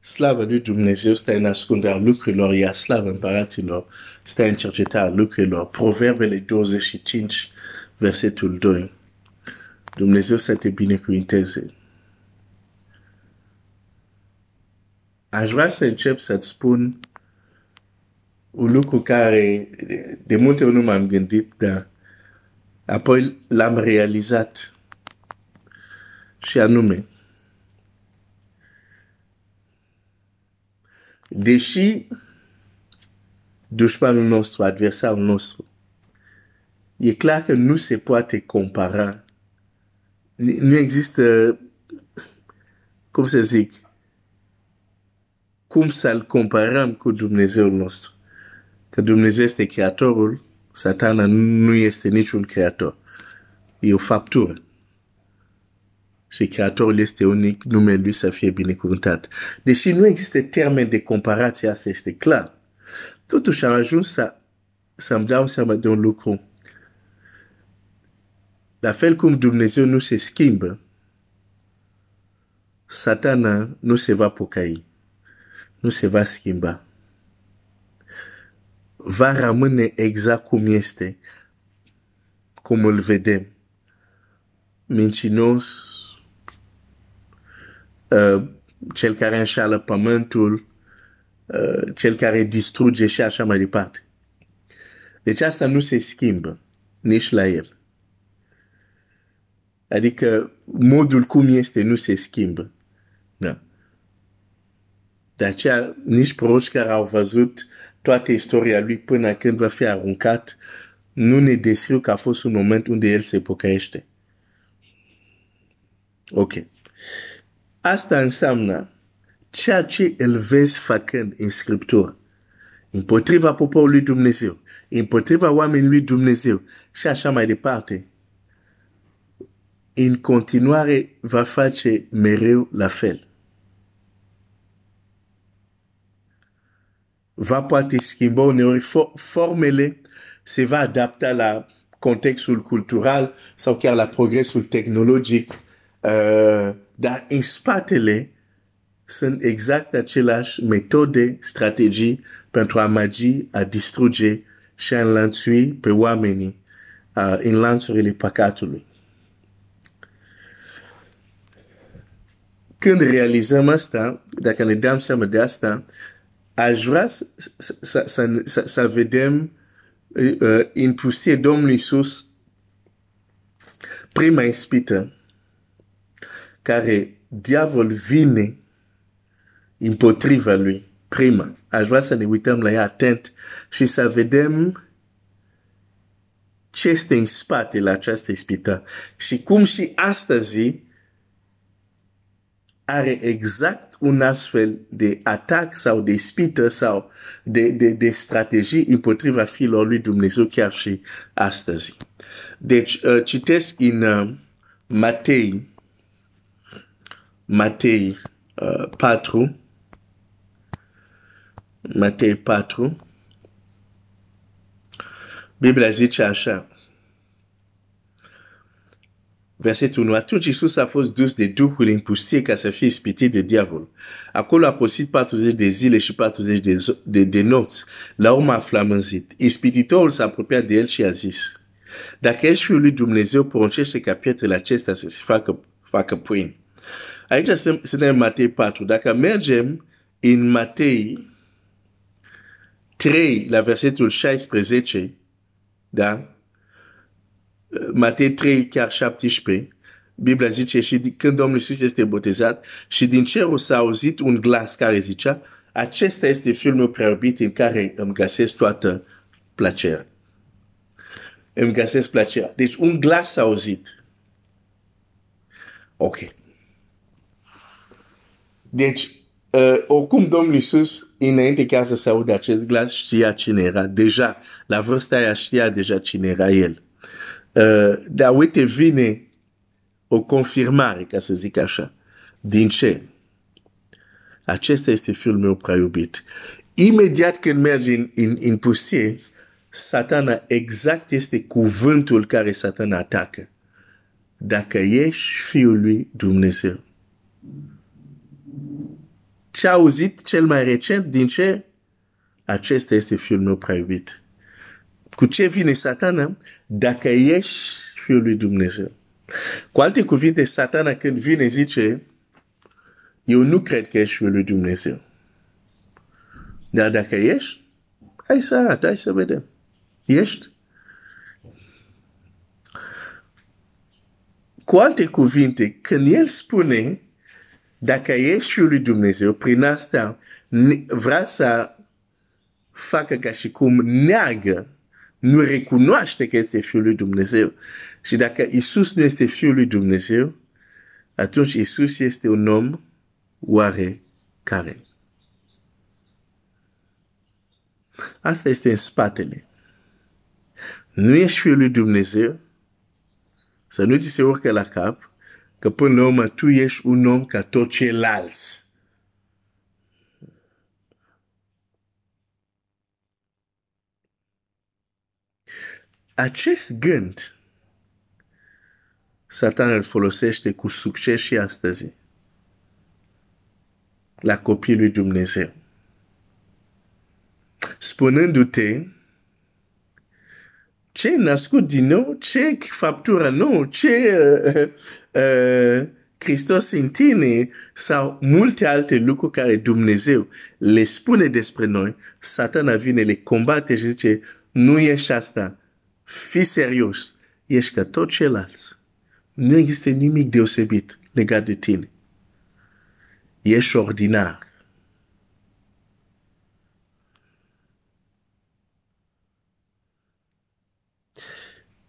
slavă lui Dumnezeu stă în ascunderea lucrurilor, iar slavă împăraților stă în cercetarea lucrurilor. Proverbele 25, versetul 2. Dumnezeu să te binecuvinteze. Aș vrea să încep să-ți spun un lucru care de multe ori nu m-am gândit, dar apoi l-am realizat. Și anume, deși dușmanul nostru, adversarul nostru, e clar că nu se poate compara. Nu există, cum să zic, cum să-l comparăm cu Dumnezeul nostru. Că Dumnezeu este creatorul, satana nu este niciun creator. E o faptură. Și creatorul este unic, numele lui să fie binecuvântat. Deși nu există termen de comparație, asta este clar. Totuși am ajuns să, să-mi dau seama de un lucru. La fel cum Dumnezeu nu se schimbă, satana nu se va pocăi, nu se va schimba. Va rămâne exact cum este, cum îl vedem. Mincinos, uh, cel care înșală pământul, uh, cel care distruge și așa mai departe. Deci asta nu se schimbă nici la el. Adică modul cum este nu se schimbă. Da. De aceea nici proroci care au văzut toată istoria lui până când va fi aruncat, nu ne descriu că a fost un moment unde el se pocăiește. Ok. Asta înseamnă ceea ce îl vezi făcând în Scriptură, împotriva poporului Dumnezeu, împotriva oamenului Dumnezeu și așa mai departe, în continuare va face mereu la fel. Va poate schimba uneori formele, se va adapta la contextul cultural sau chiar la progresul tehnologic, uh, dar în spatele sunt exact aceleași metode, strategii pentru a magi, a distruge și a înlănțui pe oamenii uh, în lanțurile păcatului. Când realizăm asta, dacă ne dăm seama de asta, aș vrea să, să, să, să, să vedem uh, în pustie Domnului Iisus prima ispită care diavol vine împotriva lui, prima. Aș vrea să ne uităm la ea atent și să vedem ce este în spate la această ispită și cum și astăzi are exact un astfel de atac sau de ispită sau de, de, de strategii împotriva fiilor lui Dumnezeu chiar și astăzi. Deci, uh, citesc în uh, Matei Matei uh, 4, Matei 4, Biblia zice așa, versetul 1, atunci Iisus a fost dus de Duhul în pustie ca să fie ispitit de diavol. Acolo a posit 40 de zile și 40 de, de, de nopți. La urmă a flămânzit. Ispititorul s-a apropiat de el și a zis, dacă ești Fiul lui Dumnezeu, poruncește ca pietrele acestea să se facă, facă pâine. Aici suntem în Matei 4. Dacă mergem în Matei 3, la versetul 16, da? Matei 3, chiar 17, Biblia zice și când Domnul Iisus este botezat și din cerul s-a auzit un glas care zicea acesta este fiul meu preobit în care îmi găsesc toată plăcerea. Îmi găsesc plăcerea. Deci un glas s-a auzit. Ok. Deci, uh, oricum Domnul Iisus, înainte ca să se audă acest glas, știa cine era. Deja, la vârsta aia știa deja cine era el. Uh, dar uite, vine o confirmare, ca să zic așa. Din ce? Acesta este fiul meu prea iubit. Imediat când mergi în, în, în pustie, satana exact este cuvântul care satana atacă. Dacă ești fiul lui Dumnezeu ce a auzit cel mai recent din ce? Acesta este fiul meu prea iubit. Cu ce vine satana? Dacă ești fiul lui Dumnezeu. Cu alte cuvinte, satana când vine zice, eu nu cred că ești fiul lui Dumnezeu. Dar dacă ești, hai să arăt, hai să vedem. Ești? Cu alte cuvinte, când el spune, dacă ești fiul lui Dumnezeu, prin asta vrea să facă ca și cum neagă, nu recunoaște că este fiul lui Dumnezeu. Și dacă Isus nu este fiul lui Dumnezeu, atunci Isus este un om oarecare. Asta este în spatele. Nu ești fiul lui Dumnezeu, să nu ți se urcă la cap, că până la urmă tu ești un om ca tot ceilalți. Acest gând Satan îl folosește cu succes și astăzi la copiii lui Dumnezeu. Spunându-te ce născut din nou, ce faptură nouă, ce uh, uh, Hristos în tine sau multe alte lucruri care Dumnezeu le spune despre noi, satana vine, le combate și zice, nu ești asta, fii serios, ești ca tot ceilalți. Nu există nimic deosebit legat de tine. Ești ordinar.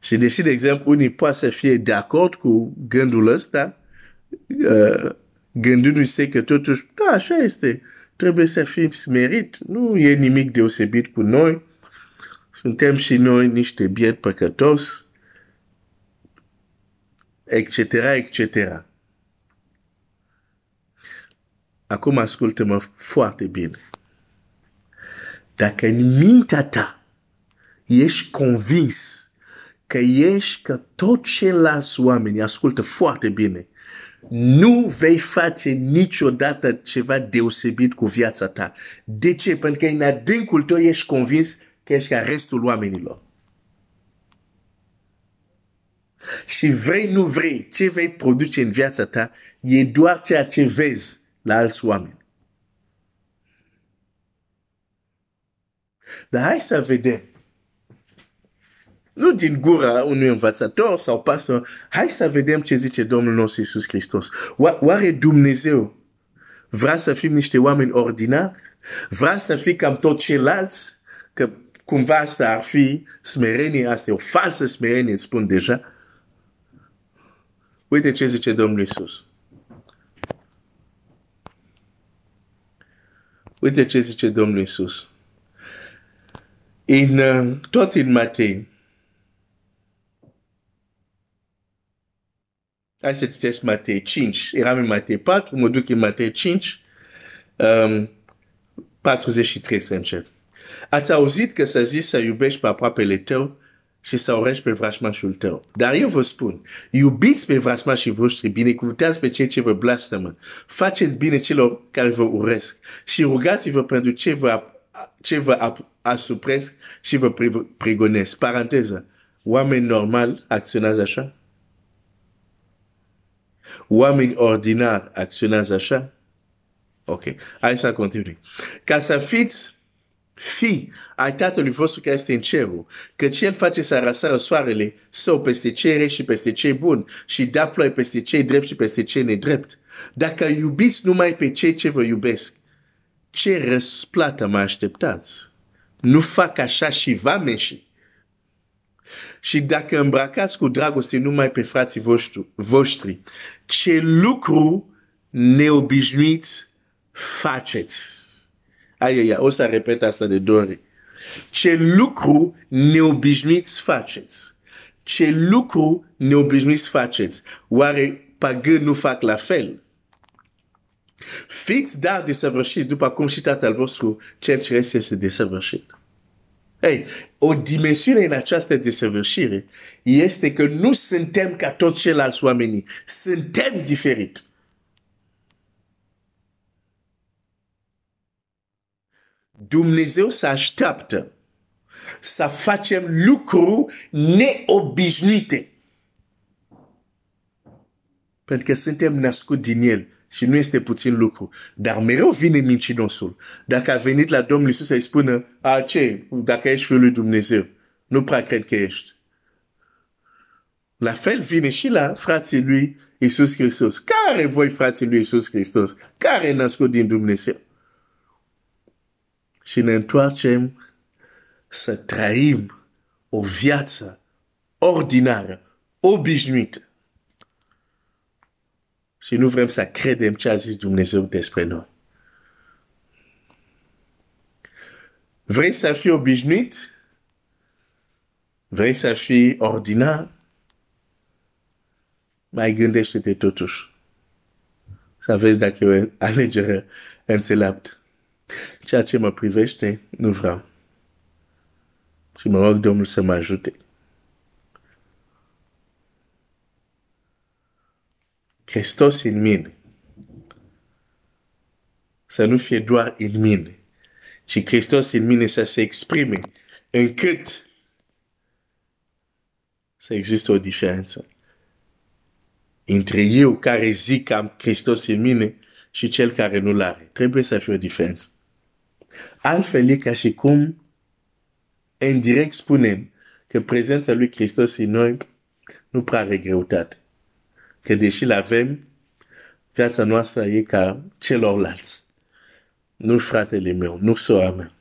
Și deși, de exemplu, unii poate să fie de acord cu gândul ăsta, uh, gândindu-se că totuși, da, așa este, trebuie să fim smerit, nu e nimic deosebit cu noi, suntem și noi niște biet păcătos, etc., etc. Acum ascultă-mă foarte bine. Dacă în mintea ta ești convins că ești că tot ceilalți oameni, ascultă foarte bine, nu vei face niciodată ceva deosebit cu viața ta. De ce? Pentru că în adâncul tău ești convins că ești ca restul oamenilor. Și vrei, nu vrei, ce vei produce în viața ta e doar ceea ce vezi la alți oameni. Dar hai să vedem. Nu din gura unui învățător sau pastor. Hai să vedem ce zice Domnul nostru Iisus Hristos. Oare Dumnezeu vrea să fim niște oameni ordinari? Vrea să fim cam tot ceilalți? Că cumva asta ar fi smerenie, asta e o falsă smerenie, spun deja. Uite ce zice Domnul Iisus. Uite ce zice Domnul Iisus. În, uh, tot în Matei. Hai să citesc Matei 5. Eram în Matei 4, mă duc în Matei 5, um, 43 să încep. Ați auzit că s-a zis să iubești pe aproapele tău și să urăști pe vrașmașul tău. Dar eu vă spun, iubiți pe vrașmașii voștri, binecuvântați pe cei ce vă blastămă, faceți bine celor care vă urăsc și rugați-vă pentru ce vă, ce vă asupresc și vă pregonesc. Paranteză, oameni normal acționează așa? Oameni ordinari acționează așa? Ok, hai să continui. Ca să fiți fi ai Tatălui vostru care este în cerul, căci El face să răsară soarele său peste cere și peste cei buni și da ploi peste cei drept și peste cei nedrept. Dacă iubiți numai pe cei ce vă iubesc, ce răsplată mă așteptați? Nu fac așa și vameșii. Și dacă îmbracați cu dragoste numai pe frații voștri, voștri ce lucru neobișnuiți faceți? Ai, ai, o să repet asta de două ori. Ce lucru neobișnuiți faceți? Ce lucru neobișnuiți faceți? Oare pagâni nu fac la fel? Fiți dar desăvârșit după cum și tatăl vostru cel ceresc este desăvârșit. Hey, o dimensiune în această desăvârșire este că nu suntem ca toți ceilalți oameni. Suntem diferiți. Dumnezeu se așteaptă să facem lucruri neobișnuite. Pentru că suntem născuți din El și nu este puțin lucru. Dar mereu vine mincinosul. Dacă a venit la Domnul Iisus să-i spună, a, ce, dacă ești Fiul lui Dumnezeu, nu prea cred că ești. La fel vine și la frații lui Iisus Hristos. Care voi frații lui Iisus Hristos? Care e născut din Dumnezeu? Și ne întoarcem să trăim o viață ordinară, obișnuită. Și nu vrem să credem ce a zis Dumnezeu despre noi. Vrei să fii obișnuit? Vrei să fii ordinar? Mai gândește-te totuși. Să vezi dacă e o alegere înțeleaptă. Ceea ce mă privește, nu vreau. Și mă rog Domnul să mă ajute. Hristos în mine. Să nu fie doar în mine, ci Hristos în mine să se exprime încât să există o diferență între eu care zic că am Hristos în mine și cel care nu l-are. Trebuie să fie o diferență. Altfel e ca și cum indirect spunem că prezența lui Hristos în noi nu prea are greutate. Că deși l-avem, viața noastră e ca celorlalți. Nu fratele meu, nu sora mea.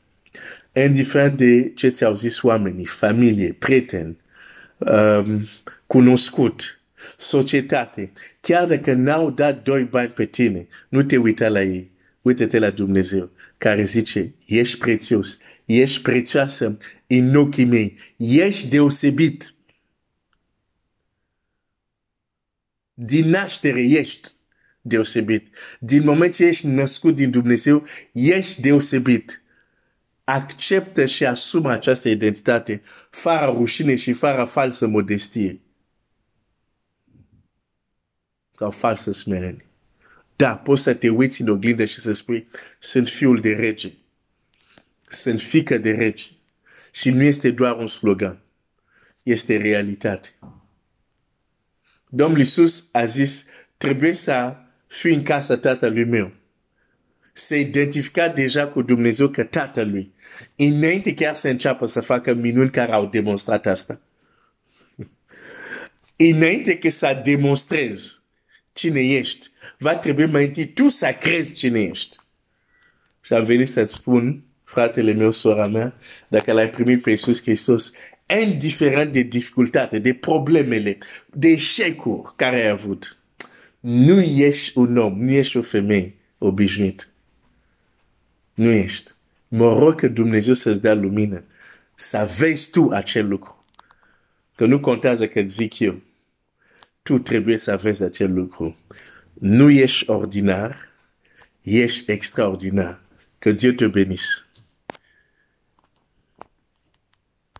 Indiferent de ce ți-au zis oamenii, familie, prieteni, um, cunoscut, societate, chiar dacă n-au dat doi bani pe tine, nu te uita la ei, uite-te la Dumnezeu, care zice, ești prețios, ești prețioasă în ochii mei, ești deosebit. Din naștere ești deosebit. Din moment ce ești născut din Dumnezeu, ești deosebit. Acceptă și asumă această identitate, fără rușine și fără falsă modestie sau falsă smerenie. Da, poți să te uiți în oglindă și să spui, sunt fiul de rege. Sunt fică de rege. Și nu este doar un slogan. Este realitate. Domnul Iisus a zis, trebuie să fii în casa tatălui meu. Se identifica deja cu Dumnezeu că tatălui. Înainte chiar să înceapă să facă minuni care au demonstrat asta. Înainte că să demonstrezi cine ești, va trebui mai întâi tu să crezi cine ești. Și am venit să-ți spun, fratele meu, sora mea, dacă l-ai primit pe Iisus Hristos, indiferent de dificultate, de problemele, de eșecuri care ai avut, nu ești un om, nu ești o femeie obișnuit. Nu ești. Mă rog că Dumnezeu să-ți dea lumină, să vezi tu acel lucru. Că nu contează că zic eu tu trebuie să vezi acel lucru. Nu ești ordinar, ești extraordinar. Que Dieu te bénisse.